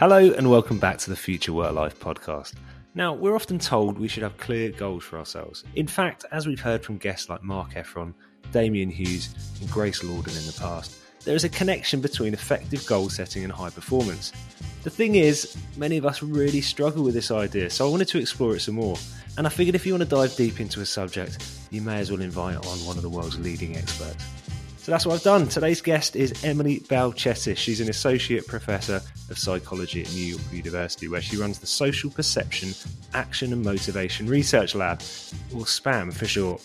Hello, and welcome back to the Future Work Life podcast. Now, we're often told we should have clear goals for ourselves. In fact, as we've heard from guests like Marc Effron, Damian Hughes, and Grace Lordan in the past, there is a connection between effective goal setting and high performance. The thing is, many of us really struggle with this idea, so I wanted to explore it some more. And I figured if you want to dive deep into a subject, you may as well invite on one of the world's leading experts. So that's what I've done. Today's guest is Emily Balcetis. She's an associate professor of psychology at New York University, where she runs the Social Perception, Action and Motivation Research Lab, or SPAM for short.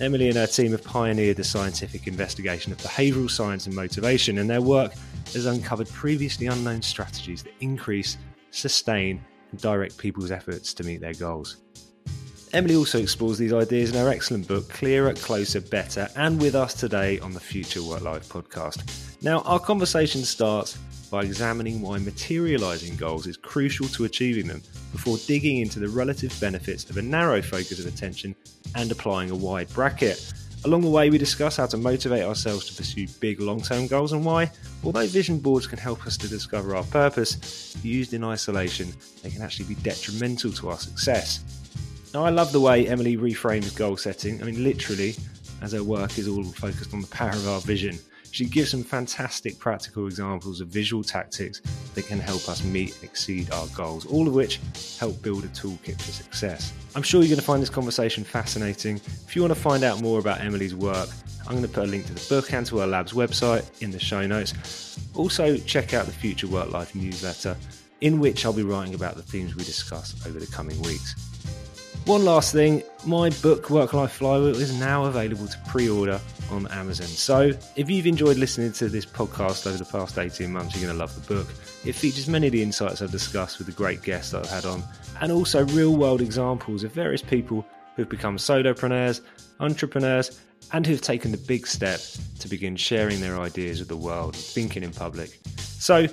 Emily and her team have pioneered the scientific investigation of behavioural science and motivation, and their work has uncovered previously unknown strategies that increase, sustain, and direct people's efforts to meet their goals. Emily also explores these ideas in her excellent book, Clearer, Closer, Better, and with us today on the Future Work Life podcast. Now, our conversation starts by examining why materializing goals is crucial to achieving them before digging into the relative benefits of a narrow focus of attention and applying a wide bracket. Along the way, we discuss how to motivate ourselves to pursue big long term goals and why, although vision boards can help us to discover our purpose, used in isolation, they can actually be detrimental to our success. Now, I love the way Emily reframes goal setting. I mean, literally, as her work is all focused on the power of our vision. She gives some fantastic practical examples of visual tactics that can help us meet and exceed our goals, all of which help build a toolkit for success. I'm sure you're going to find this conversation fascinating. If you want to find out more about Emily's work, I'm going to put a link to the book and to her lab's website in the show notes. Also, check out the Future Work Life newsletter, in which I'll be writing about the themes we discuss over the coming weeks. One last thing my book, Work Life Flywheel, is now available to pre order on Amazon. So if you've enjoyed listening to this podcast over the past 18 months, you're going to love the book. It features many of the insights I've discussed with the great guests that I've had on, and also real world examples of various people who've become solopreneurs, entrepreneurs, and who've taken the big step to begin sharing their ideas with the world thinking in public. So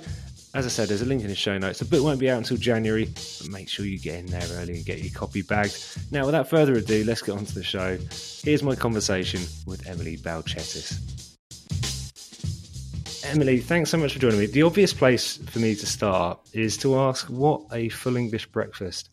as I said, there's a link in the show notes. The book won't be out until January, but make sure you get in there early and get your copy bagged. Now, without further ado, let's get on to the show. Here's my conversation with Emily Balcetis. Emily, thanks so much for joining me. The obvious place for me to start is to ask what a full English breakfast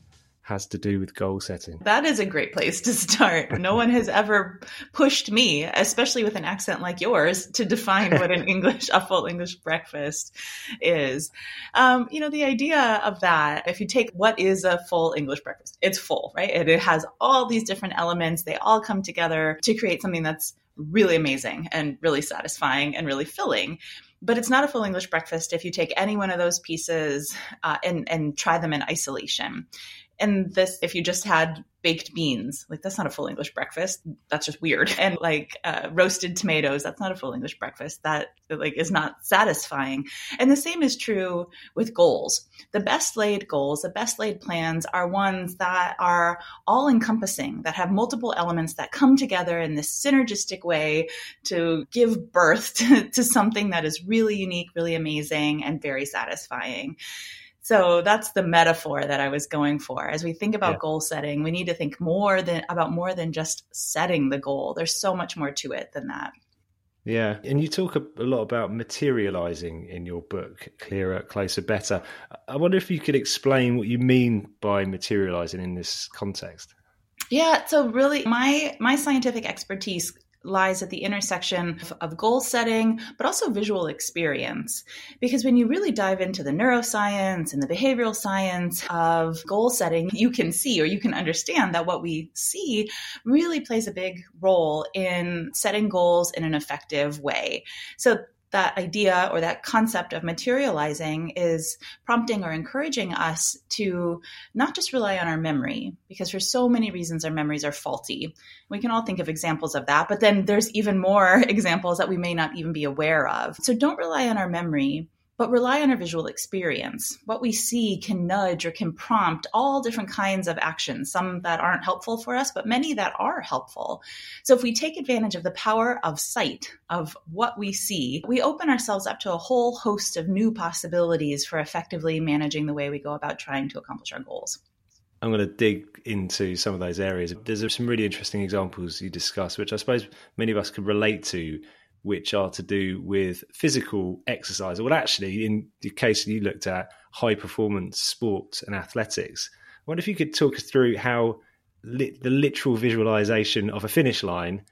has to do with goal setting? That is a great place to start. No one has ever pushed me, especially with an accent like yours, to define what an English, a full English breakfast is. Um, you know, the idea of that, if you take what is a full English breakfast, it's full, right? And it has all these different elements. They all come together to create something that's really amazing and really satisfying and really filling but it's not a full English breakfast if you take any one of those pieces uh, and and try them in isolation and this if you just had baked beans like that's not a full english breakfast. That's just weird. And like uh, roasted tomatoes that's not a full english breakfast. That like is not satisfying. And the same is true with goals. The best laid goals the best laid plans are ones that are all encompassing that have multiple elements that come together in this synergistic way to give birth to, to something that is really unique really amazing and very satisfying so that's the metaphor that I was going for. As we think about yeah. goal setting, we need to think more than about more than just setting the goal. There's so much more to it than that. Yeah, and you talk a, lot about materializing in your book, Clearer, Closer, Better. I wonder if you could explain what you mean by materializing in this context. Yeah, so really my my scientific expertise lies at the intersection of goal setting, but also visual experience. Because when you really dive into the neuroscience and the behavioral science of goal setting, you can see or you can understand that what we see really plays a big role in setting goals in an effective way. So that idea or that concept of materializing is prompting or encouraging us to not just rely on our memory, because for so many reasons our memories are faulty. We can all think of examples of that, but then there's even more examples that we may not even be aware of. So don't rely on our memory but rely on our visual experience. What we see can nudge or can prompt all different kinds of actions, some that aren't helpful for us, but many that are helpful. So if we take advantage of the power of sight, of what we see, we open ourselves up to a whole host of new possibilities for effectively managing the way we go about trying to accomplish our goals. I'm going to dig into some of those areas. There's some really interesting examples you discuss, which I suppose many of us could relate to which are to do with physical exercise. Well, actually, in the case you looked at high performance sports and athletics, I wonder if you could talk us through how li- the literal visualization of a finish line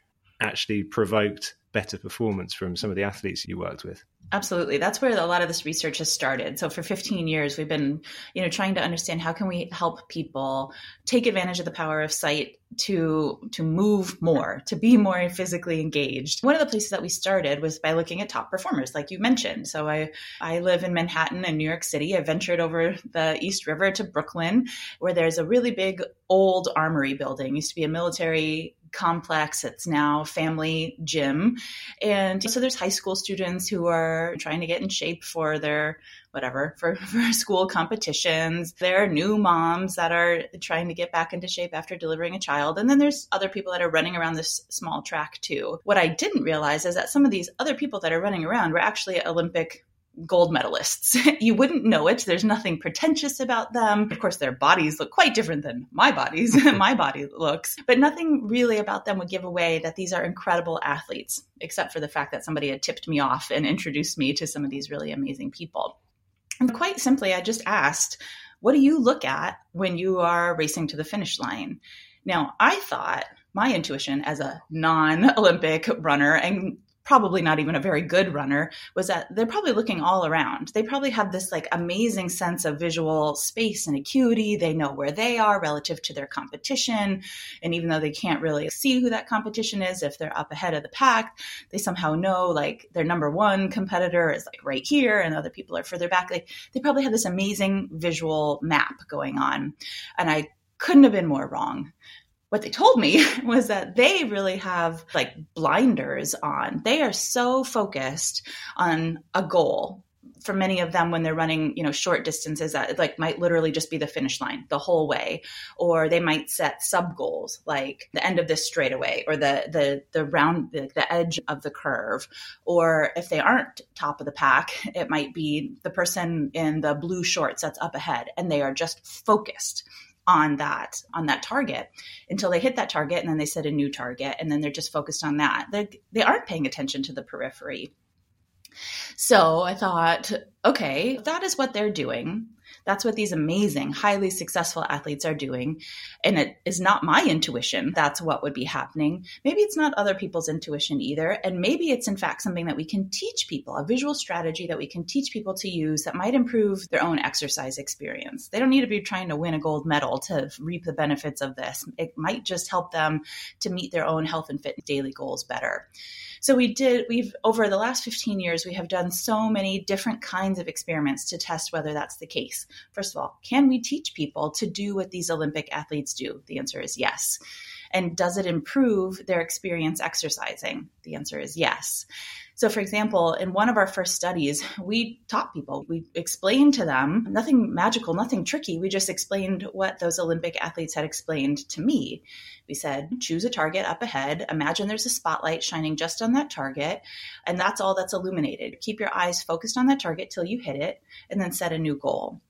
actually provoked better performance from some of the athletes you worked with. Absolutely. That's where a lot of this research has started. So for 15 years we've been, you know, trying to understand how can we help people take advantage of the power of sight to to move more, to be more physically engaged. One of the places that we started was by looking at top performers like you mentioned. So I I live in Manhattan and New York City. I ventured over the East River to Brooklyn where there's a really big old armory building. It used to be a military complex. It's now family gym. And so there's high school students who are trying to get in shape for their whatever for, for school competitions. There are new moms that are trying to get back into shape after delivering a child. And then there's other people that are running around this small track too. What I didn't realize is that some of these other people that are running around were actually Olympic gold medalists. you wouldn't know it. There's nothing pretentious about them. Of course, their bodies look quite different than my bodies, my body looks, but nothing really about them would give away that these are incredible athletes, except for the fact that somebody had tipped me off and introduced me to some of these really amazing people. And quite simply, I just asked, what do you look at when you are racing to the finish line? Now, I thought my intuition as a non Olympic runner and probably not even a very good runner was that they're probably looking all around. They probably have this like amazing sense of visual space and acuity. They know where they are relative to their competition. And even though they can't really see who that competition is, if they're up ahead of the pack, they somehow know like their number one competitor is like right here and other people are further back. Like they probably have this amazing visual map going on. And I couldn't have been more wrong what they told me was that they really have like blinders on. They are so focused on a goal. For many of them, when they're running, you know, short distances, that like might literally just be the finish line the whole way, or they might set sub goals like the end of this straightaway, or the the the round the, the edge of the curve, or if they aren't top of the pack, it might be the person in the blue shorts that's up ahead, and they are just focused on that on that target until they hit that target and then they set a new target and then they're just focused on that. They they aren't paying attention to the periphery. So i thought okay that is what they're doing that's what these amazing, highly successful athletes are doing. And it is not my intuition. That's what would be happening. Maybe it's not other people's intuition either. And maybe it's in fact something that we can teach people, a visual strategy that we can teach people to use that might improve their own exercise experience. They don't need to be trying to win a gold medal to reap the benefits of this. It might just help them to meet their own health and fitness daily goals better. So we did, we've, over the last 15 years, we have done so many different kinds of experiments to test whether that's the case. First of all, can we teach people to do what these Olympic athletes do? The answer is yes. And does it improve their experience exercising? The answer is yes. So, for example, in one of our first studies, we taught people, we explained to them nothing magical, nothing tricky. We just explained what those Olympic athletes had explained to me. We said, choose a target up ahead. Imagine there's a spotlight shining just on that target, and that's all that's illuminated. Keep your eyes focused on that target till you hit it, and then set a new goal.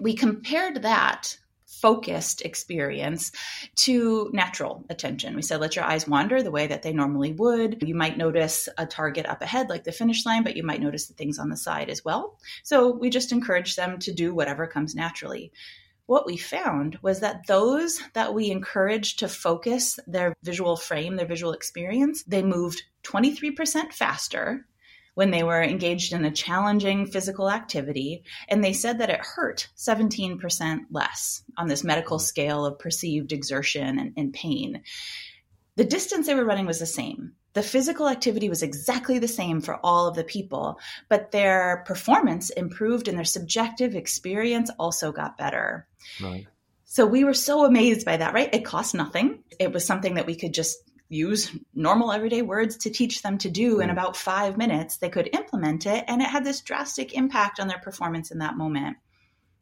We compared that focused experience to natural attention. We said, let your eyes wander the way that they normally would. You might notice a target up ahead, like the finish line, but you might notice the things on the side as well. So we just encourage them to do whatever comes naturally. What we found was that those that we encouraged to focus their visual frame, their visual experience, they moved 23% faster when they were engaged in a challenging physical activity, and they said that it hurt 17% less on this medical scale of perceived exertion and, and pain. The distance they were running was the same. The physical activity was exactly the same for all of the people, but their performance improved and their subjective experience also got better. Right. So we were so amazed by that, right? It cost nothing. It was something that we could just use normal everyday words to teach them to do in about five minutes. They could implement it, and it had this drastic impact on their performance in that moment.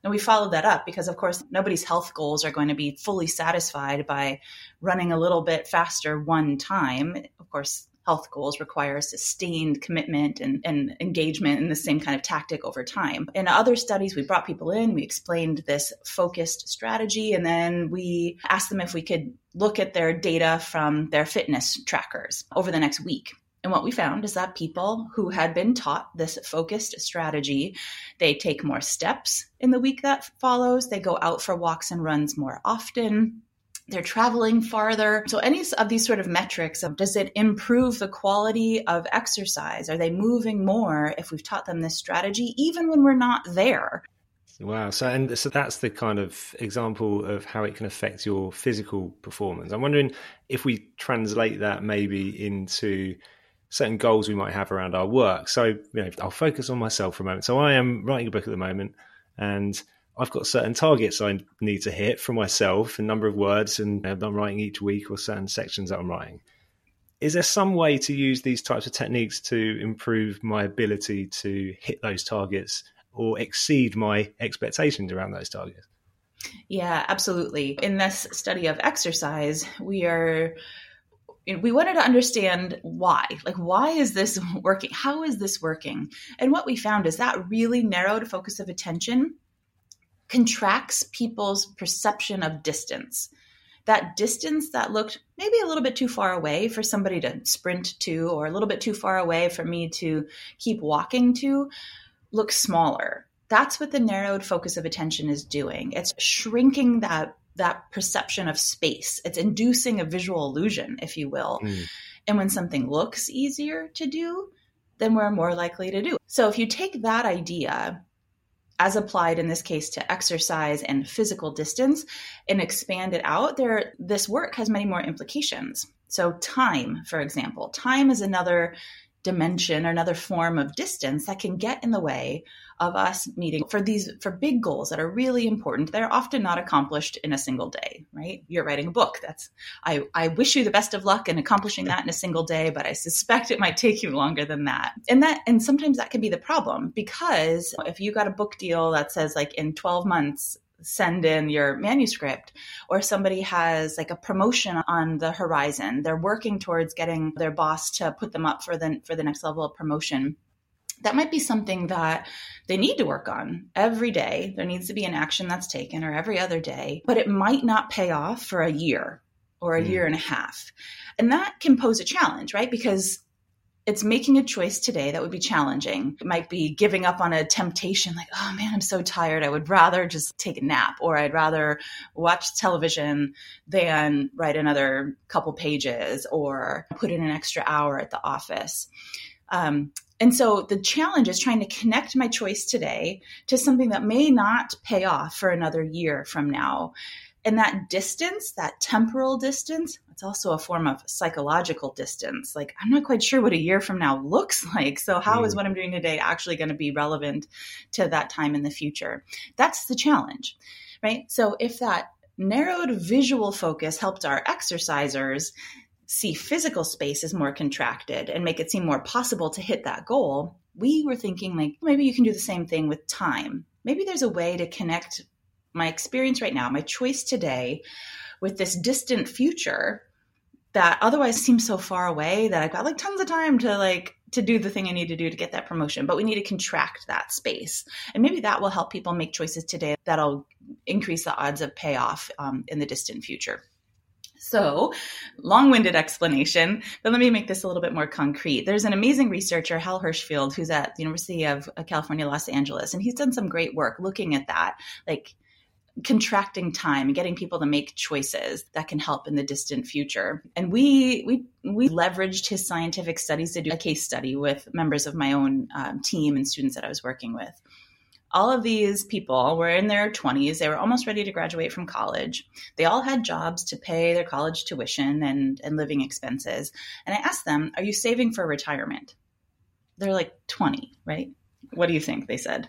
And we followed that up because, of course, nobody's health goals are going to be fully satisfied by running a little bit faster one time. Of course, health goals require sustained commitment and, and engagement in the same kind of tactic over time. In other studies, we brought people in, we explained this focused strategy, and then we asked them if we could look at their data from their fitness trackers over the next week And what we found is that people who had been taught this focused strategy, they take more steps in the week that follows. They go out for walks and runs more often. They're traveling farther. So, any of these sort of metrics of does it improve the quality of exercise? Are they moving more if we've taught them this strategy, even when we're not there? Wow. So, and so that's the kind of example of how it can affect your physical performance. I'm wondering if we translate that maybe into certain goals we might have around our work. So, you know, I'll focus on myself for a moment. So, I am writing a book at the moment, and I've got certain targets I need to hit for myself, a number of words, and uh, I'm writing each week or certain sections that I'm writing. Is there some way to use these types of techniques to improve my ability to hit those targets or exceed my expectations around those targets? Yeah, absolutely. In this study of exercise, we are we wanted to understand why like why is this working how is this working and what we found is that really narrowed focus of attention contracts people's perception of distance that distance that looked maybe a little bit too far away for somebody to sprint to or a little bit too far away for me to keep walking to looks smaller that's what the narrowed focus of attention is doing it's shrinking that that perception of space. It's inducing a visual illusion, if you will. Mm. And when something looks easier to do, then we're more likely to do. So if you take that idea as applied in this case to exercise and physical distance and expand it out, there this work has many more implications. So time, for example, time is another dimension or another form of distance that can get in the way of us meeting for these for big goals that are really important. They're often not accomplished in a single day right? You're writing a book. That's i i wish you the best of luck in accomplishing that in a single day but i suspect it might take you longer than that. And that and sometimes that can be the problem because if you got a book deal that says like in 12 months send in your manuscript or somebody has like a promotion on the horizon they're working towards getting their boss to put them up for the for the next level of promotion that might be something that they need to work on every day. There needs to be an action that's taken or every other day but it might not pay off for a year or a mm. year and a half. And that can pose a challenge right? Because it's making a choice today that would be challenging. It might be giving up on a temptation like, oh man, I'm so tired. I would rather just take a nap or I'd rather watch television than write another couple pages or put in an extra hour at the office. Um, and so the challenge is trying to connect my choice today to something that may not pay off for another year from now. And that distance, that temporal distance, it's also a form of psychological distance. Like, I'm not quite sure what a year from now looks like. So, how mm. is what I'm doing today actually going to be relevant to that time in the future? That's the challenge, right? So, if that narrowed visual focus helped our exercisers see physical space as more contracted and make it seem more possible to hit that goal, we were thinking like maybe you can do the same thing with time. Maybe there's a way to connect my experience right now, my choice today, with this distant future that otherwise seems so far away that I've got like tons of time to like to do the thing I need to do to get that promotion. But we need to contract that space, and maybe that will help people make choices today that'll increase the odds of payoff um, in the distant future. So, long winded explanation, but let me make this a little bit more concrete. There's an amazing researcher, Hal Hershfield, who's at the University of California, Los Angeles, and he's done some great work looking at that. Like, contracting time and getting people to make choices that can help in the distant future. And we we we leveraged his scientific studies to do a case study with members of my own um, team and students that I was working with. All of these people were in their 20s. They were almost ready to graduate from college. They all had jobs to pay their college tuition and, and living expenses. And I asked them, Are you saving for retirement? They're like 20, right? What do you think? They said.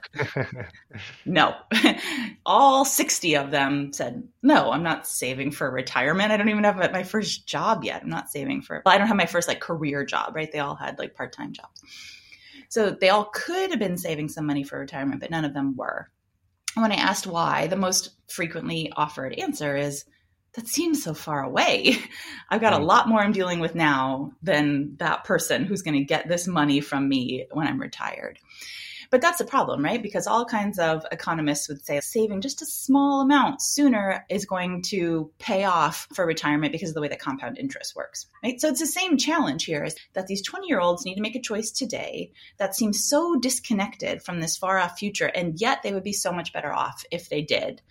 no. All 60 of them said, no, I'm not saving for retirement. I don't even have my first job yet. I'm not saving for, well, I don't have my first like career job, right? They all had like part time jobs. So they all could have been saving some money for retirement, but none of them were. And when I asked why, the most frequently offered answer is, that seems so far away. I've got a lot more I'm dealing with now than that person who's going to get this money from me when I'm retired. But that's a problem, right? Because all kinds of economists would say saving just a small amount sooner is going to pay off for retirement because of the way that compound interest works, right? So it's the same challenge here is that these 20 year olds need to make a choice today that seems so disconnected from this far off future. And yet they would be so much better off if they did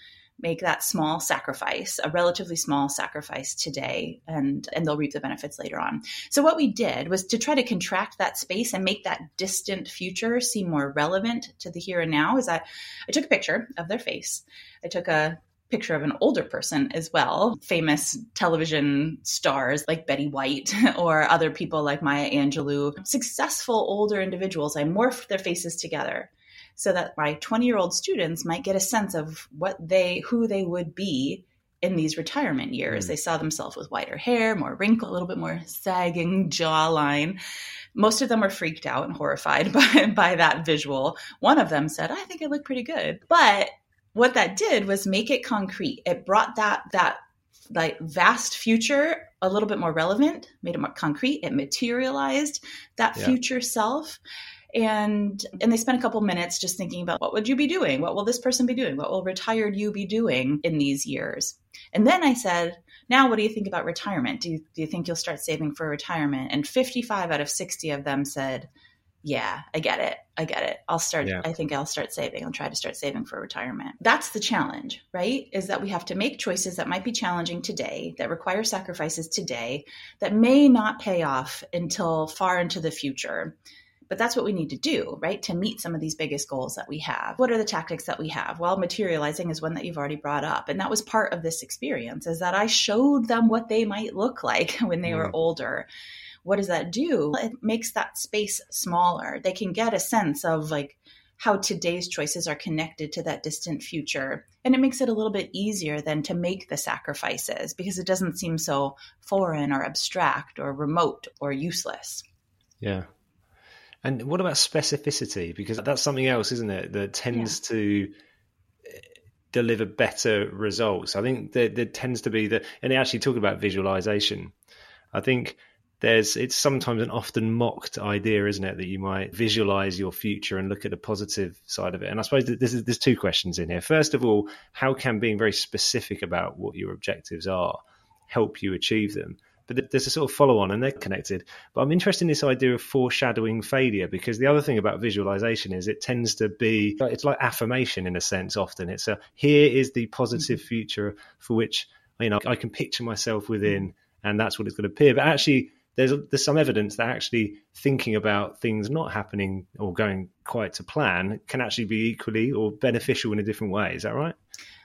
make that small sacrifice, a relatively small sacrifice today, and and they'll reap the benefits later on. So what we did was to try to contract that space and make that distant future seem more relevant to the here and now. Is that I took a picture of their face. I took a picture of an older person as well, famous television stars like Betty White or other people like Maya Angelou, successful older individuals. I morphed their faces together so that my 20 year old students might get a sense of what they, who they would be in these retirement years. Mm. They saw themselves with whiter hair, more wrinkle, a little bit more sagging jawline. Most of them were freaked out and horrified by, by that visual. One of them said, I think I look pretty good. But what that did was make it concrete. It brought that, that like vast future a little bit more relevant, made it more concrete. It materialized that yeah. future self and and they spent a couple minutes just thinking about what would you be doing? What will this person be doing? What will retired you be doing in these years? And then i said now what do you think about retirement? Do you, do you think you'll start saving for retirement? And 55 out of 60 of them said yeah i get it. I get it. I'll start yeah. i think i'll start saving. I'll try to start saving for retirement. That's the challenge right? Is that we have to make choices that might be challenging today that require sacrifices today that may not pay off until far into the future but that's what we need to do, right? To meet some of these biggest goals that we have. What are the tactics that we have? Well, materializing is one that you've already brought up. And that was part of this experience is that I showed them what they might look like when they mm. were older. What does that do? It makes that space smaller. They can get a sense of like, how today's choices are connected to that distant future. And it makes it a little bit easier then to make the sacrifices because it doesn't seem so foreign or abstract or remote or useless. Yeah. And what about specificity? Because that's something else, isn't it, that tends yeah. to eh, deliver better results. I think there, there tends to be that, and they actually talk about visualization. I think there's it's sometimes an often mocked idea, isn't it, that you might visualize your future and look at the positive side of it. And I suppose this is, there's two questions in here. First of all, how can being very specific about what your objectives are help you achieve them? But there's a sort of follow on and they're connected. But I'm interested in this idea of foreshadowing failure because the other thing about visualization is it tends to be it's like affirmation in a sense often. It's a here is the positive mm-hmm. future for which you know I can picture myself within and that's what it's going to appear. But actually there's there's some evidence that actually thinking about things not happening or going quite to plan can actually be equally or beneficial in a different way. Is that right?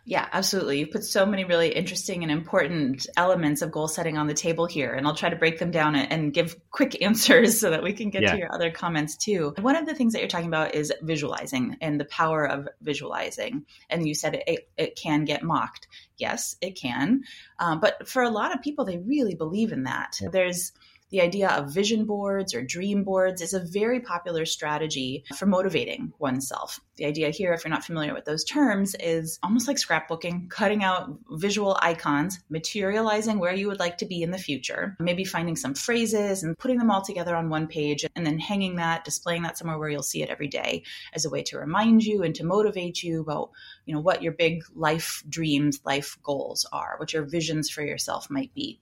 Yeah, absolutely. You put so many really interesting and important elements of goal setting on the table here, and I'll try to break them down and give quick answers so that we can get yeah. to your other comments too. One of the things that you're talking about is visualizing and the power of visualizing. And you said it, it can get mocked. Yes, it can. Um, but for a lot of people, they really believe in that. Yeah. There's the idea of vision boards or dream boards is a very popular strategy for motivating oneself. The idea here, if you're not familiar with those terms, is almost like scrapbooking, cutting out visual icons, materializing where you would like to be in the future, maybe finding some phrases and putting them all together on one page and then hanging that, displaying that somewhere where you'll see it every day as a way to remind you and to motivate you about, you know, what your big life dreams, life goals are, what your visions for yourself might be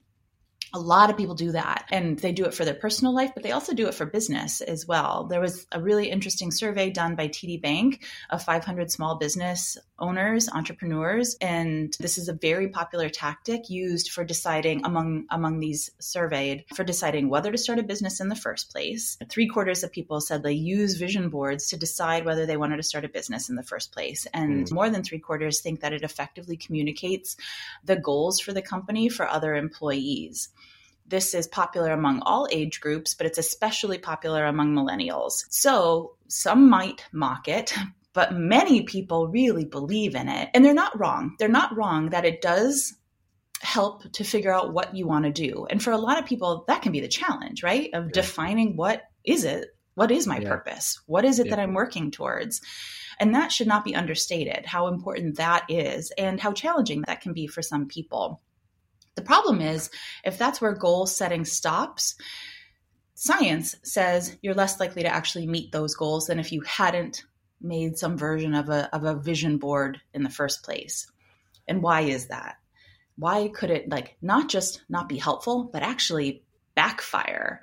a lot of people do that and they do it for their personal life, but they also do it for business as well. There was a really interesting survey done by TD Bank of 500 small business owners, entrepreneurs, and this is a very popular tactic used for deciding among among these surveyed for deciding whether to start a business in the first place. Three quarters of people said they use vision boards to decide whether they wanted to start a business in the first place, and mm. more than three quarters think that it effectively communicates the goals for the company for other employees this is popular among all age groups, but it's especially popular among millennials. So some might mock it, but many people really believe in it. And they're not wrong. They're not wrong that it does help to figure out what you want to do. And for a lot of people, that can be the challenge, right? Of yeah. defining what is it? What is my yeah. purpose? What is it yeah. that I'm working towards? And that should not be understated, how important that is and how challenging that can be for some people. The problem is, if that's where goal setting stops, science says you're less likely to actually meet those goals than if you hadn't made some version of a, of a vision board in the first place. And why is that? Why could it like not just not be helpful, but actually backfire?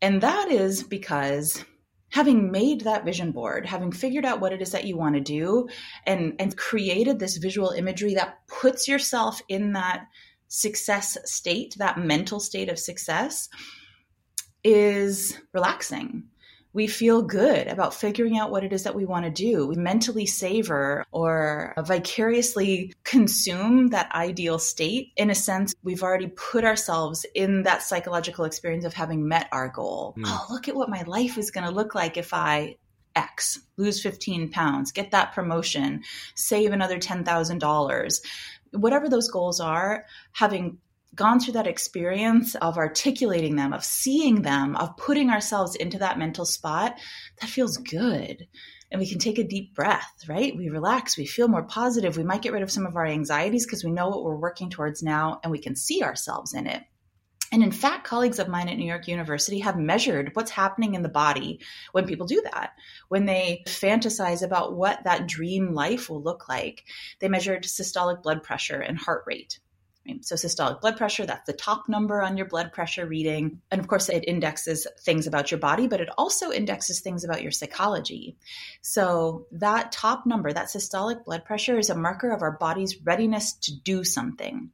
And that is because having made that vision board, having figured out what it is that you want to do and and created this visual imagery that puts yourself in that success state, that mental state of success is relaxing we feel good about figuring out what it is that we want to do. We mentally savor or vicariously consume that ideal state. In a sense, we've already put ourselves in that psychological experience of having met our goal. Mm. Oh, look at what my life is going to look like if I X, lose 15 pounds, get that promotion, save another $10,000. Whatever those goals are, having gone through that experience of articulating them, of seeing them, of putting ourselves into that mental spot, that feels good. And we can take a deep breath, right? We relax, we feel more positive. We might get rid of some of our anxieties because we know what we're working towards now and we can see ourselves in it. And in fact, colleagues of mine at New York University have measured what's happening in the body when people do that. When they fantasize about what that dream life will look like, they measured systolic blood pressure and heart rate. So, systolic blood pressure, that's the top number on your blood pressure reading. And of course, it indexes things about your body, but it also indexes things about your psychology. So, that top number, that systolic blood pressure, is a marker of our body's readiness to do something.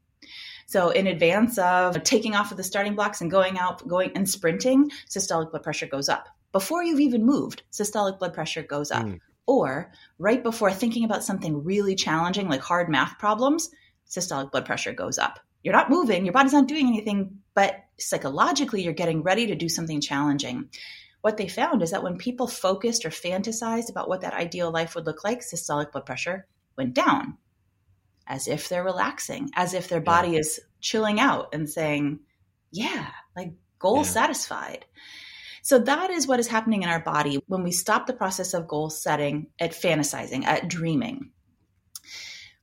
So, in advance of taking off of the starting blocks and going out, going and sprinting, systolic blood pressure goes up. Before you've even moved, systolic blood pressure goes up. Mm. Or right before thinking about something really challenging, like hard math problems, systolic blood pressure goes up. You're not moving, your body's not doing anything, but psychologically, you're getting ready to do something challenging. What they found is that when people focused or fantasized about what that ideal life would look like, systolic blood pressure went down as if they're relaxing, as if their body yeah. is chilling out and saying, Yeah, like goal yeah. satisfied. So that is what is happening in our body when we stop the process of goal setting at fantasizing, at dreaming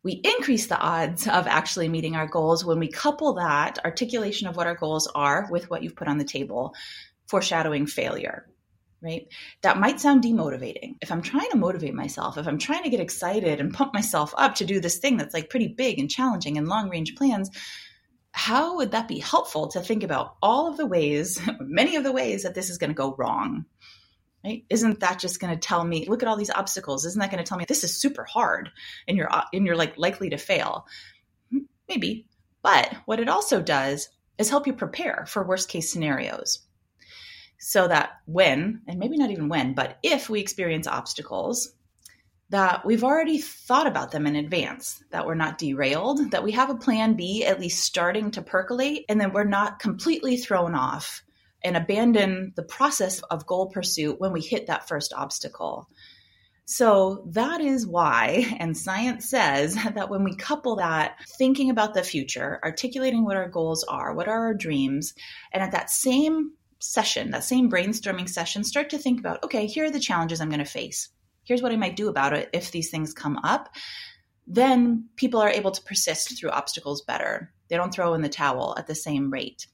we increase the odds of actually meeting our goals when we couple that articulation of what our goals are with what you've put on the table, foreshadowing failure. Right? That might sound demotivating. If I'm trying to motivate myself, if I'm trying to get excited and pump myself up to do this thing that's like pretty big and challenging and long range plans, how would that be helpful to think about all of the ways, many of the ways that this is going to go wrong? Right? Isn't that just going to tell me look at all these obstacles. Isn't that going to tell me this is super hard and you're and you're like likely to fail? Hmm, maybe. But what it also does is help you prepare for worst case scenarios. So that when and maybe not even when but if we experience obstacles that we've already thought about them in advance, that we're not derailed, that we have a plan B at least starting to percolate, and then we're not completely thrown off and abandon the process of goal pursuit when we hit that first obstacle. So that is why, and science says that when we couple that thinking about the future, articulating what our goals are, what are our dreams, and at that same session, that same brainstorming session, start to think about okay, here are the challenges I'm going to face. Here's what I might do about it if these things come up. Then people are able to persist through obstacles better. They don't throw in the towel at the same rate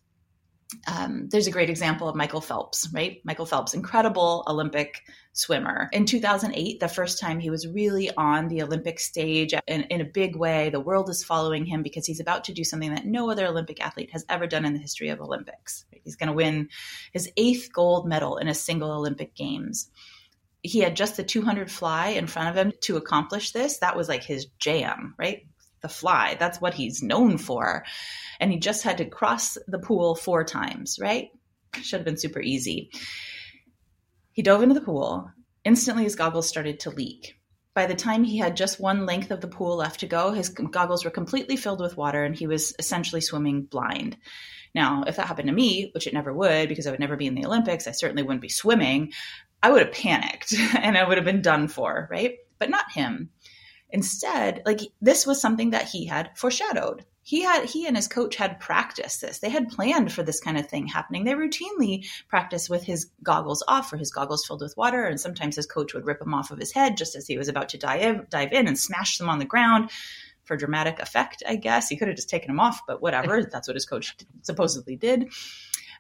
um, there's a great example of Michael Phelps, right? Michael Phelps, incredible Olympic swimmer. In 2008, the first time he was really on the Olympic stage in, in a big way, the world is following him because he's about to do something that no other Olympic athlete has ever done in the history of Olympics. He's going to win his eighth gold medal in a single Olympic Games. He had just the 200 fly in front of him to accomplish this. That was like his jam, right? The fly. That's what he's known for and he just had to cross the pool four times, right? Should have been super easy. He dove into the pool. Instantly, his goggles started to leak. By the time he had just one length of the pool left to go, his goggles were completely filled with water and he was essentially swimming blind. Now, if that happened to me, which it never would because I would never be in the Olympics, I certainly wouldn't be swimming, I would have panicked and I would have been done for, right? But not him. Instead, like this was something that he had foreshadowed. He had he and his coach had practiced this. They had planned for this kind of thing happening. They routinely practice with his goggles off or his goggles filled with water and sometimes his coach would rip them off of his head just as he was about to dive dive in and smash them on the ground for dramatic effect i guess. He could have just taken them off but whatever. That's what his coach supposedly did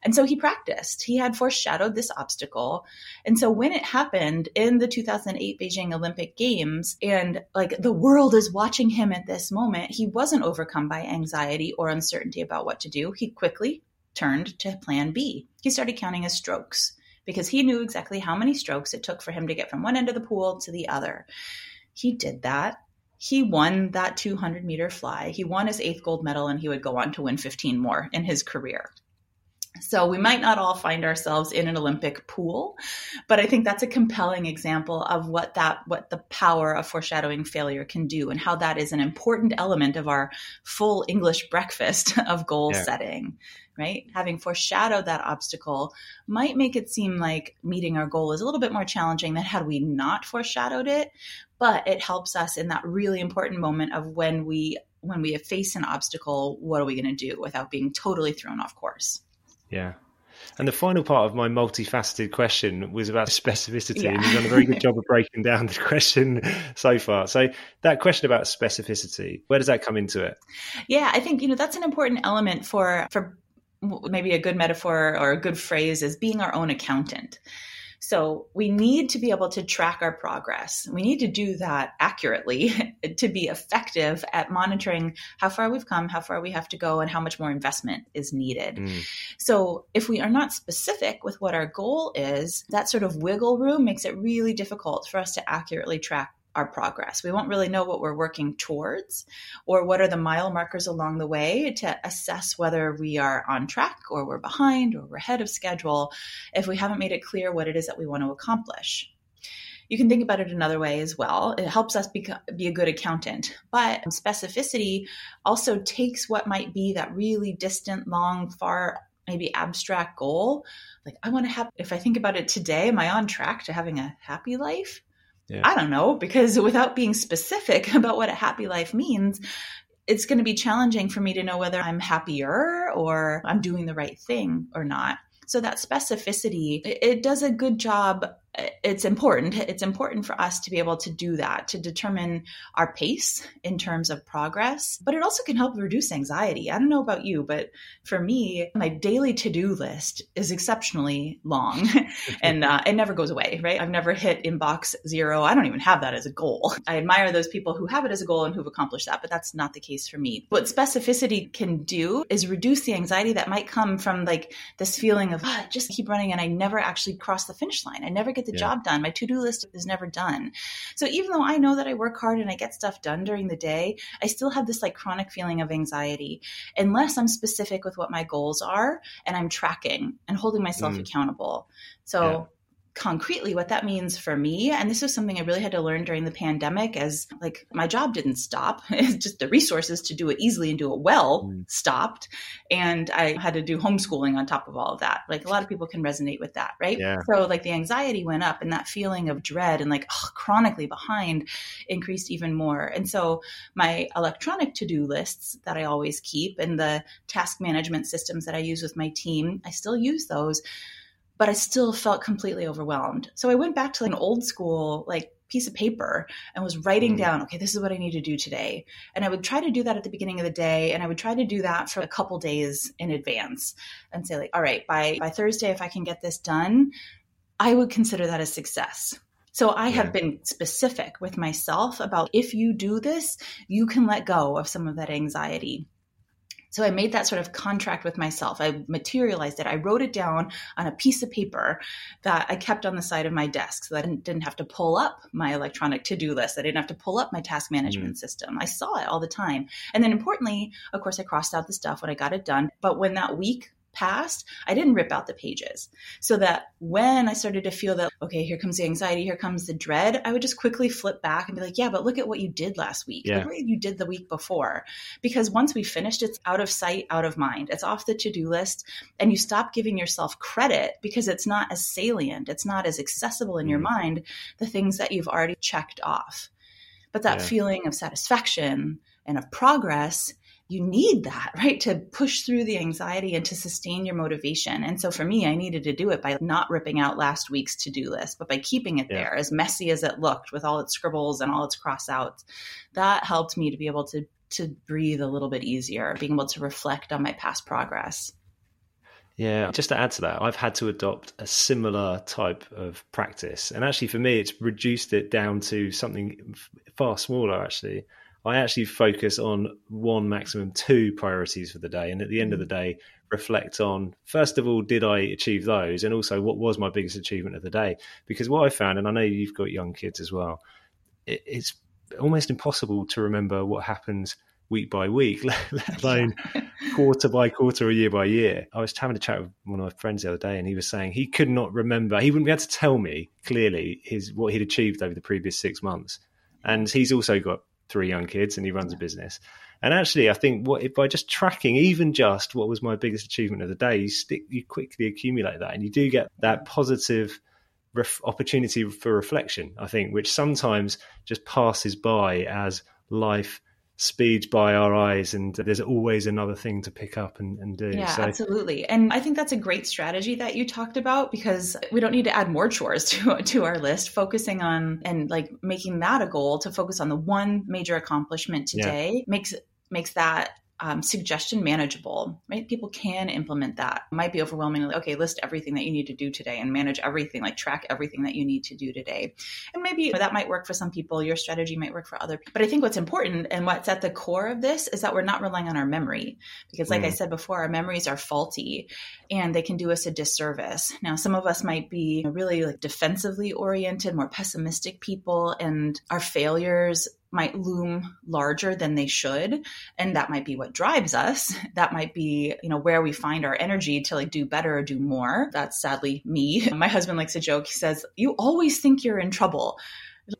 And so he practiced. He had foreshadowed this obstacle. And so when it happened in the 2008 Beijing Olympic Games, and like the world is watching him at this moment, he wasn't overcome by anxiety or uncertainty about what to do. He quickly turned to plan B. He started counting his strokes because he knew exactly how many strokes it took for him to get from one end of the pool to the other. He did that. He won that 200 meter fly. He won his eighth gold medal, and he would go on to win 15 more in his career. So we might not all find ourselves in an Olympic pool, but I think that's a compelling example of what that what the power of foreshadowing failure can do and how that is an important element of our full English breakfast of goal yeah. setting right? Having foreshadowed that obstacle might make it seem like meeting our goal is a little bit more challenging than had we not foreshadowed it, but it helps us in that really important moment of when we when we face an obstacle, what are we going to do without being totally thrown off course? Yeah. And the final part of my multifaceted question was about specificity, yeah. and you've done a very good job of breaking down the question so far. So that question about specificity, where does that come into it? Yeah, I think you know that's an important element for for maybe a good metaphor or a good phrase is being our own accountant. So we need to be able to track our progress. We need to do that accurately to be effective at monitoring how far we've come, how far we have to go, and how much more investment is needed. Mm. So if we are not specific with what our goal is, that sort of wiggle room makes it really difficult for us to accurately track our progress. We won't really know what we're working towards or what are the mile markers along the way to assess whether we are on track or we're behind or we're ahead of schedule if we haven't made it clear what it is that we want to accomplish. You can think about it another way as well. It helps us be, be a good accountant. But specificity also takes what might be that really distant, long, far maybe abstract goal. Like, I want to have, if I think about it today, am I on track to having a happy life? Yeah. I don't know, because without being specific about what a happy life means, it's going to be challenging for me to know whether I'm happier or I'm doing the right thing or not. So that specificity, it, does a good job it's important. It's important for us to be able to do that, to determine our pace in terms of progress, but it also can help reduce anxiety. I don't know about you, but for me, my daily to do list is exceptionally long and uh, it never goes away, right? I've never hit inbox zero. I don't even have that as a goal. I admire those people who have it as a goal and who've accomplished that, but that's not the case for me. What specificity can do is reduce the anxiety that might come from like this feeling of, oh, just keep running and I never actually cross the finish line. I never get get the yeah. job done. My to do list is never done. So even though I know that I work hard and I get stuff done during the day, I still have this like chronic feeling of anxiety unless I'm specific with what my goals are and I'm tracking and holding myself mm. accountable. So yeah concretely what that means for me. And this is something i really had to learn during the pandemic as like my job didn't stop. It's just the resources to do it easily and do it well mm. stopped. And i had to do homeschooling on top of all of that. Like a lot of people can resonate with that right? Yeah. so like the anxiety went up and that feeling of dread and like ugh, chronically behind increased even more. And so my electronic to-do lists that i always keep and the task management systems that i use with my team i still use those but I still felt completely overwhelmed. So I went back to like an old school, like piece of paper and was writing mm. down, okay, this is what I need to do today. And I would try to do that at the beginning of the day. And I would try to do that for a couple days in advance and say, like, all right, by, by Thursday, if I can get this done, I would consider that a success. So I have been specific with myself about if you do this, you can let go of some of that anxiety. So I made that sort of contract with myself. I materialized it. I wrote it down on a piece of paper that I kept on the side of my desk so that I didn't, didn't have to pull up my electronic to do list. I didn't have to pull up my task management mm. system. I saw it all the time. And then importantly, of course, I crossed out the stuff when I got it done. But when that week past, I didn't rip out the pages. So that when I started to feel that, okay, here comes the anxiety, here comes the dread, I would just quickly flip back and be like, yeah, but look at what you did last week. Yeah. Look what you did the week before. Because once we finished, it's out of sight, out of mind. It's off the to do list. And you stop giving yourself credit because it's not as salient, it's not as accessible in mm. your mind, the things that you've already checked off. But that yeah. feeling of satisfaction and of progress you need that, right? To push through the anxiety and to sustain your motivation. And so for me, I needed to do it by not ripping out last week's to do list, but by keeping it yeah. there, as messy as it looked with all its scribbles and all its cross outs. That helped me to be able to to breathe a little bit easier, being able to reflect on my past progress. Yeah, just to add to that, I've had to adopt a similar type of practice. And actually, for me, it's reduced it down to something far smaller, actually. I actually focus on one, maximum two priorities for the day. And at the end of the mm. day, reflect on, first of all, did I achieve those? And also, what was my biggest achievement of the day? Because what I found, and I know you've got young kids as well, it, it's almost impossible to remember what happens week by week, let alone quarter by quarter or year by year. I was having a chat with one of my friends the other day, and he was saying he could not remember. He wouldn't be able to tell me clearly his what he'd achieved over the previous six months. And he's also got three young kids, and he runs a business. And actually, I think what if by just tracking even just what was my biggest achievement of the day, you stick you quickly accumulate that, and you do get that positive ref- opportunity for reflection. I think, which sometimes just passes by as life speeds by our eyes and there's always another thing to pick up and, and do yeah so. absolutely and i think that's a great strategy that you talked about because we don't need to add more chores to, to our list focusing on and like making that a goal to focus on the one major accomplishment today yeah. makes makes that um, suggestion manageable, right? People can implement that. It might be overwhelming. Like, okay, list everything that you need to do today and manage everything, like track everything that you need to do today. And maybe you know, that might work for some people. Your strategy might work for other people. But I think what's important and what's at the core of this is that we're not relying on our memory. Because, like mm. I said before, our memories are faulty and they can do us a disservice. Now, some of us might be really like defensively oriented, more pessimistic people, and our failures might loom larger than they should and that might be what drives us. That might be you know where we find our energy to like do better or do more. That's sadly me. My husband likes a joke. He says you always think you're in trouble.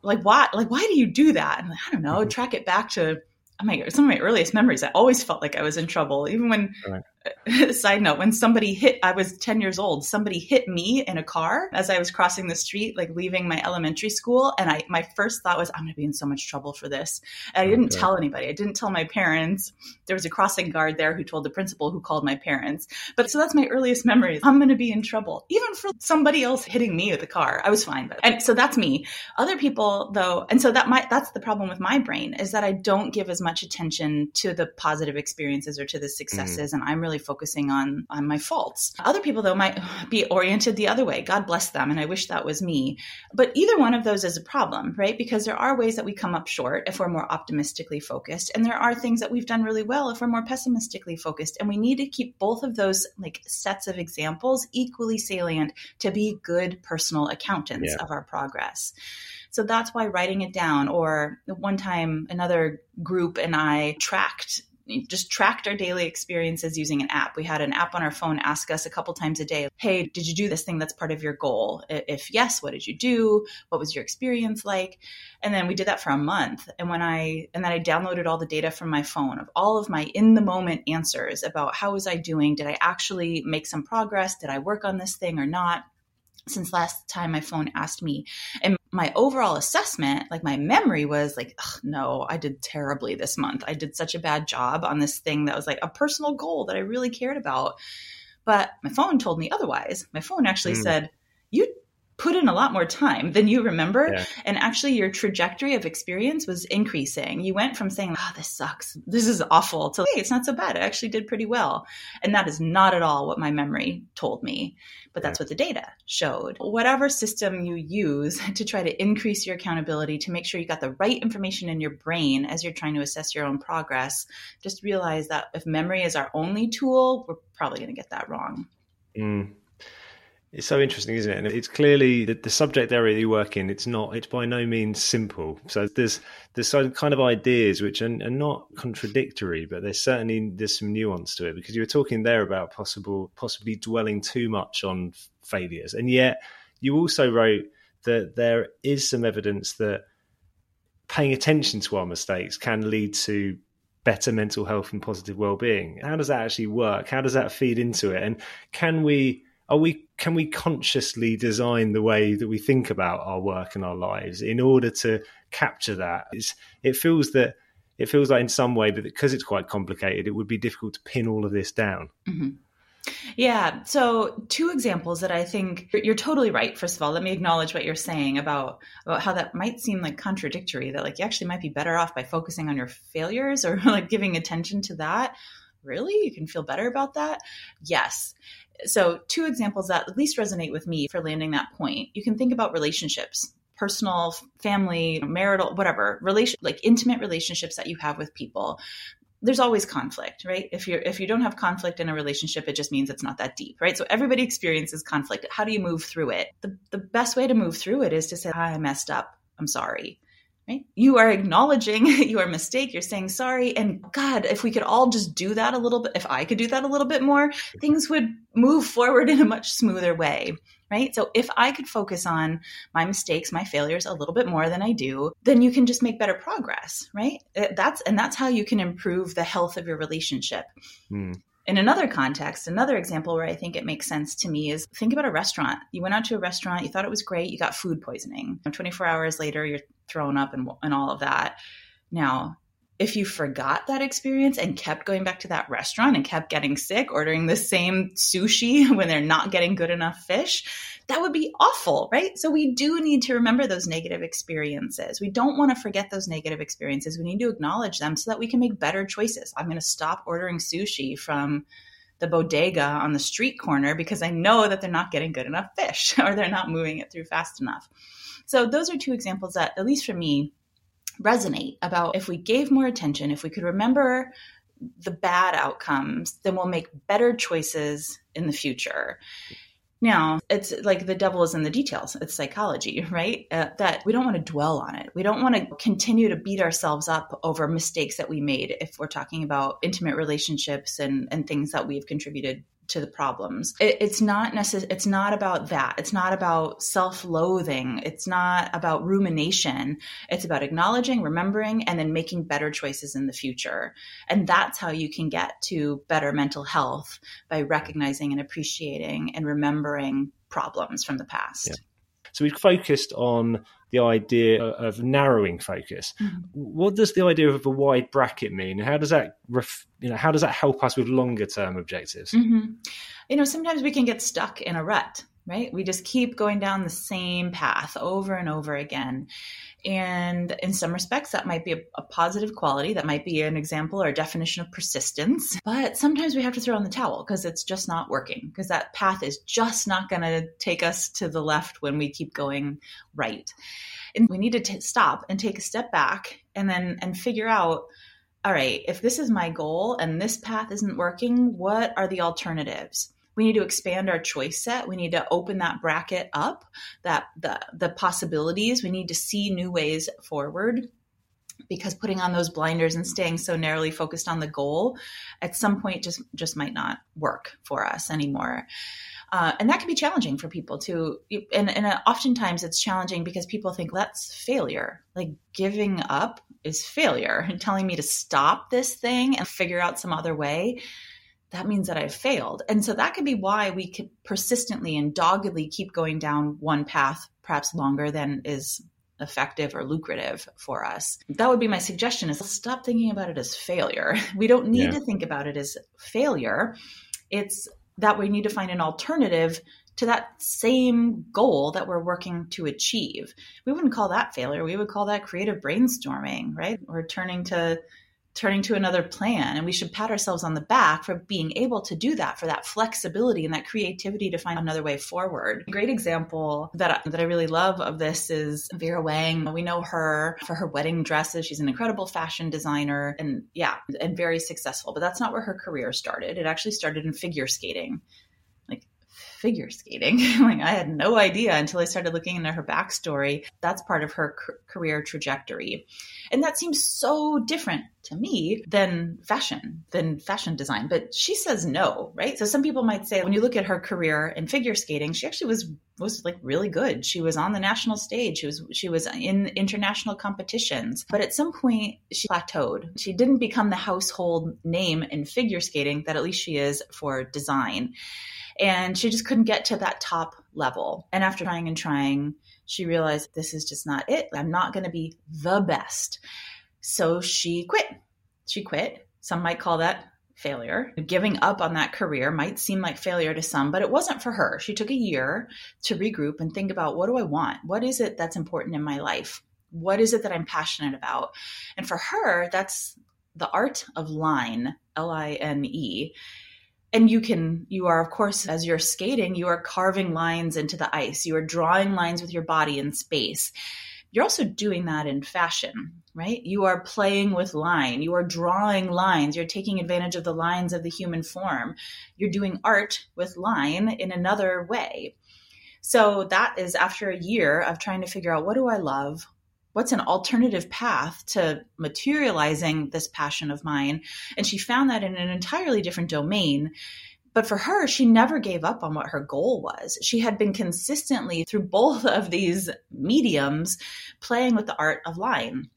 Like why like why do you do that? And like, i don't know. Mm-hmm. track it back to my some of my earliest memories i always felt like i was in trouble even when right. side note when somebody hit i was 10 years old somebody hit me in a car as i was crossing the street like leaving my elementary school and i my first thought was i'm going to be in so much trouble for this. And i didn't okay. tell anybody. I didn't tell my parents. There was a crossing guard there who told the principal who called my parents. But so that's my earliest memories i'm going to be in trouble. Even for somebody else hitting me with a car i was fine but and so that's me. Other people though and so that might that's the problem with my brain is that i don't give as much attention to the positive experiences or to the successes mm. and i'm really really focusing on on my faults. Other people though might be oriented the other way. God bless them and I wish that was me. But either one of those is a problem, right? Because there are ways that we come up short if we're more optimistically focused and there are things that we've done really well if we're more pessimistically focused and we need to keep both of those like sets of examples equally salient to be good personal accountants yeah. of our progress. So that's why writing it down, or one time another group and I tracked just tracked our daily experiences using an app. We had an app on our phone ask us a couple times a day, Hey, did you do this thing that's part of your goal? If yes, what did you do? What was your experience like? And then we did that for a month. And when I, and then I downloaded all the data from my phone of all of my in the moment answers about how was I doing? Did I actually make some progress? Did I work on this thing or not? since last time my phone asked me. And my overall assessment, like my memory was like, no, I did terribly this month. I did such a bad job on this thing that was like a personal goal that I really cared about. But my phone told me otherwise. My phone actually mm. said, you put in a lot more time than you remember. Yeah. And actually, your trajectory of experience was increasing. You went from saying, oh, this sucks, this is awful, to, hey, it's not so bad. I actually did pretty well. And that is not at all what my memory told me. But that's yeah. what the data showed. Whatever system you use to try to increase your accountability, to make sure you got the right information in your brain as you're trying to assess your own progress, just realize that if memory is our only tool, we're probably going to get that wrong. Mm. It's so interesting, isn't it? And it's clearly the, the subject area you work in. It's not. It's by no means simple. So there's there's some kind of ideas which are, are not contradictory, but there's certainly there's some nuance to it because you were talking there about possible possibly dwelling too much on failures, and yet you also wrote that there is some evidence that paying attention to our mistakes can lead to better mental health and positive well-being. How does that actually work? How does that feed into it? And can we are we can we consciously design the way that we think about our work and our lives in order to capture that it's, it feels that it feels like in some way but because it's quite complicated it would be difficult to pin all of this down mm-hmm. Yeah. So, two examples that I think you're totally right. First of all, let me acknowledge what you're saying about about how that might seem like contradictory. That like you actually might be better off by focusing on your failures or like giving attention to that. Really, you can feel better about that. Yes So, two examples that at least resonate with me for landing that point. You can think about relationships personal, family, marital, whatever, relation like intimate relationships that you have with people. There's always conflict, right? If you're if you don't have conflict in a relationship, it just means it's not that deep, right? So everybody experiences conflict. How do you move through it? The the best way to move through it is to say, I messed up. I'm sorry right? You are acknowledging your mistake. You're saying sorry. And God, if we could all just do that a little bit, if I could do that a little bit more, things would move forward in a much smoother way, right? So if I could focus on my mistakes, my failures a little bit more than I do, then you can just make better progress, right? That's, and that's how you can improve the health of your relationship. Mm in another context, another example where I think it makes sense to me is think about a restaurant. You went out to a restaurant, you thought it was great, you got food poisoning. 24 hours later, you're thrown up and, and all of that. Now, if you forgot that experience and kept going back to that restaurant and kept getting sick, ordering the same sushi when they're not getting good enough fish, that would be awful, right? So we do need to remember those negative experiences. We don't want to forget those negative experiences. We need to acknowledge them so that we can make better choices. I'm going to stop ordering sushi from the bodega on the street corner because I know that they're not getting good enough fish or they're not moving it through fast enough. So those are two examples that, at least for me, resonate about if we gave more attention, if we could remember the bad outcomes, then we'll make better choices in the future. Now, it's like the devil is in the details. It's psychology, right? Uh, that we don't want to dwell on it. We don't want to continue to beat ourselves up over mistakes that we made if we're talking about intimate relationships and, and things that we've contributed to the problems. It, it's not necess- It's not about that. It's not about self-loathing. It's not about rumination. It's about acknowledging, remembering, and then making better choices in the future. And that's how you can get to better mental health by recognizing and appreciating and remembering problems from the past. Yeah. So we've focused on the idea of narrowing focus. Mm-hmm. What does the idea of a wide bracket mean? How does that, ref, you know, how does that help us with longer term objectives? Mm-hmm. You know, sometimes we can get stuck in a rut right? We just keep going down the same path over and over again. And in some respects, that might be a, a, positive quality. That might be an example or definition of persistence. But sometimes we have to throw in the towel because it's just not working, because that path is just not going to take us to the left when we keep going right. And we need to t- stop and take a step back and then and figure out all right, if this is my goal and this path isn't working, what are the alternatives? We need to expand our choice set. We need to open that bracket up that the the possibilities. We need to see new ways forward because putting on those blinders and staying so narrowly focused on the goal at some point just just might not work for us anymore. Uh, and that can be challenging for people to and, and oftentimes it's challenging because people think that's failure. Like giving up is failure and telling me to stop this thing and figure out some other way that means that I've failed. And so that could be why we could persistently and doggedly keep going down one path, perhaps longer than is effective or lucrative for us. That would be my suggestion is stop thinking about it as failure. We don't need yeah. to think about it as failure. It's that we need to find an alternative to that same goal that we're working to achieve. We wouldn't call that failure. We would call that creative brainstorming, right? We're turning to turning to another plan and we should pat ourselves on the back for being able to do that for that flexibility and that creativity to find another way forward. A great example that that I really love of this is Vera Wang. We know her for her wedding dresses. She's an incredible fashion designer and yeah and very successful but that's not where her career started. It actually started in figure skating figure skating. like I had no idea until I started looking into her backstory. That's part of her c- career trajectory. And that seems so different to me than fashion, than fashion design. But she says no, right? So some people might say when you look at her career in figure skating, she actually was was like really good. She was on the national stage. She was she was in international competitions. But at some point she plateaued. She didn't become the household name in figure skating that at least she is for design. And she just couldn't get to that top level. And after trying and trying, she realized this is just not it. I'm not going to be the best. So she quit. She quit. Some might call that failure. Giving up on that career might seem like failure to some, but it wasn't for her. She took a year to regroup and think about what do I want? What is it that's important in my life? What is it that I'm passionate about? And for her, that's the art of line, L I N E and you can you are of course as you're skating you are carving lines into the ice you are drawing lines with your body in space you're also doing that in fashion right? You are playing with line. You are drawing lines. You're taking advantage of the lines of the human form. You're doing art with line in another way. So that is after a year of trying to figure out what do i love? What's an alternative path to materializing this passion of mine? And she found that in an entirely different domain but for her she never gave up on what her goal was. She had been consistently through both of these mediums playing with the art of line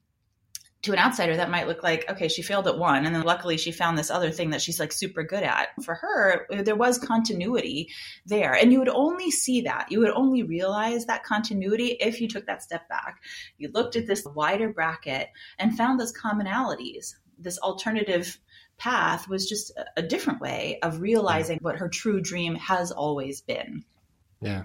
to an outsider that might look like okay she failed at one and then luckily she found this other thing that she's like super good at. For her there was continuity there. And you would only see that. You would only realize that continuity if you took that step back. You looked at this wider bracket and found those commonalities this alternative path was just a different way of realizing what her true dream has always been yeah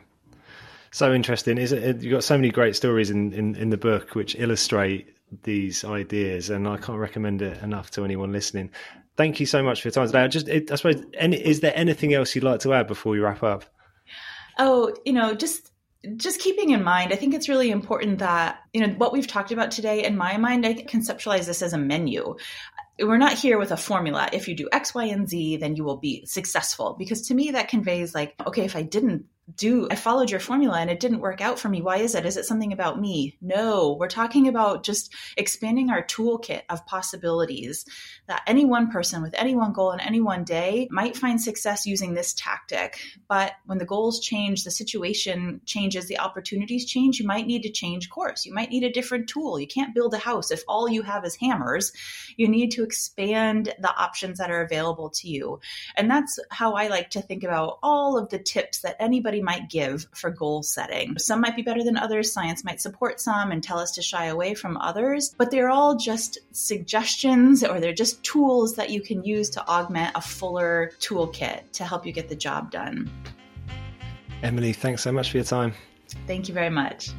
so interesting is it you've got so many great stories in, in, in the book which illustrate these ideas, and I can't recommend it enough to anyone listening. Thank you so much for your time today. I just, it, I suppose, any, is there anything else you'd like to add before we wrap up? Oh, you know, just just keeping in mind, I think it's really important that, you know, what we've talked about today, in my mind, I conceptualize this as a menu. We're not here with a formula. If you do X, Y, and Z, then you will be successful. Because to me, that conveys like, okay, if I didn't do I followed your formula and it didn't work out for me. Why is it? Is it something about me? No, we're talking about just expanding our toolkit of possibilities that any one person with any one goal in any one day might find success using this tactic. But when the goals change, the situation changes, the opportunities change, you might need to change course. You might need a different tool. You can't build a house if all you have is hammers. You need to expand the options that are available to you. And that's how I like to think about all of the tips that anybody might give for goal setting. Some might be better than others. Science might support some and tell us to shy away from others, but they're all just suggestions or they're just tools that you can use to augment a fuller toolkit to help you get the job done. Emily, thanks so much for your time. Thank you very much.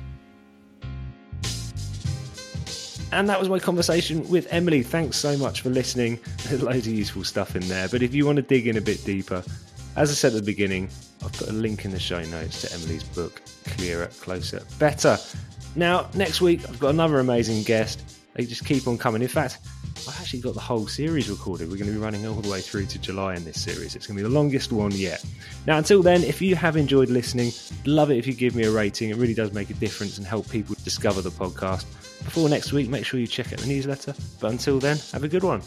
And that was my conversation with Emily. Thanks so much for listening. There's loads of useful stuff in there. But if you want to dig in a bit deeper, as I said at the beginning, I've put a link in the show notes to Emily's book, Clearer, Closer, Better. Now, next week, I've got another amazing guest. They just keep on coming. In fact, I've actually got the whole series recorded. We're going to be running all the way through to July in this series. It's going to be the longest one yet. Now, until then, if you have enjoyed listening, love it if you give me a rating. It really does make a difference and help people discover the podcast. Before next week, make sure you check out the newsletter. But until then, have a good one.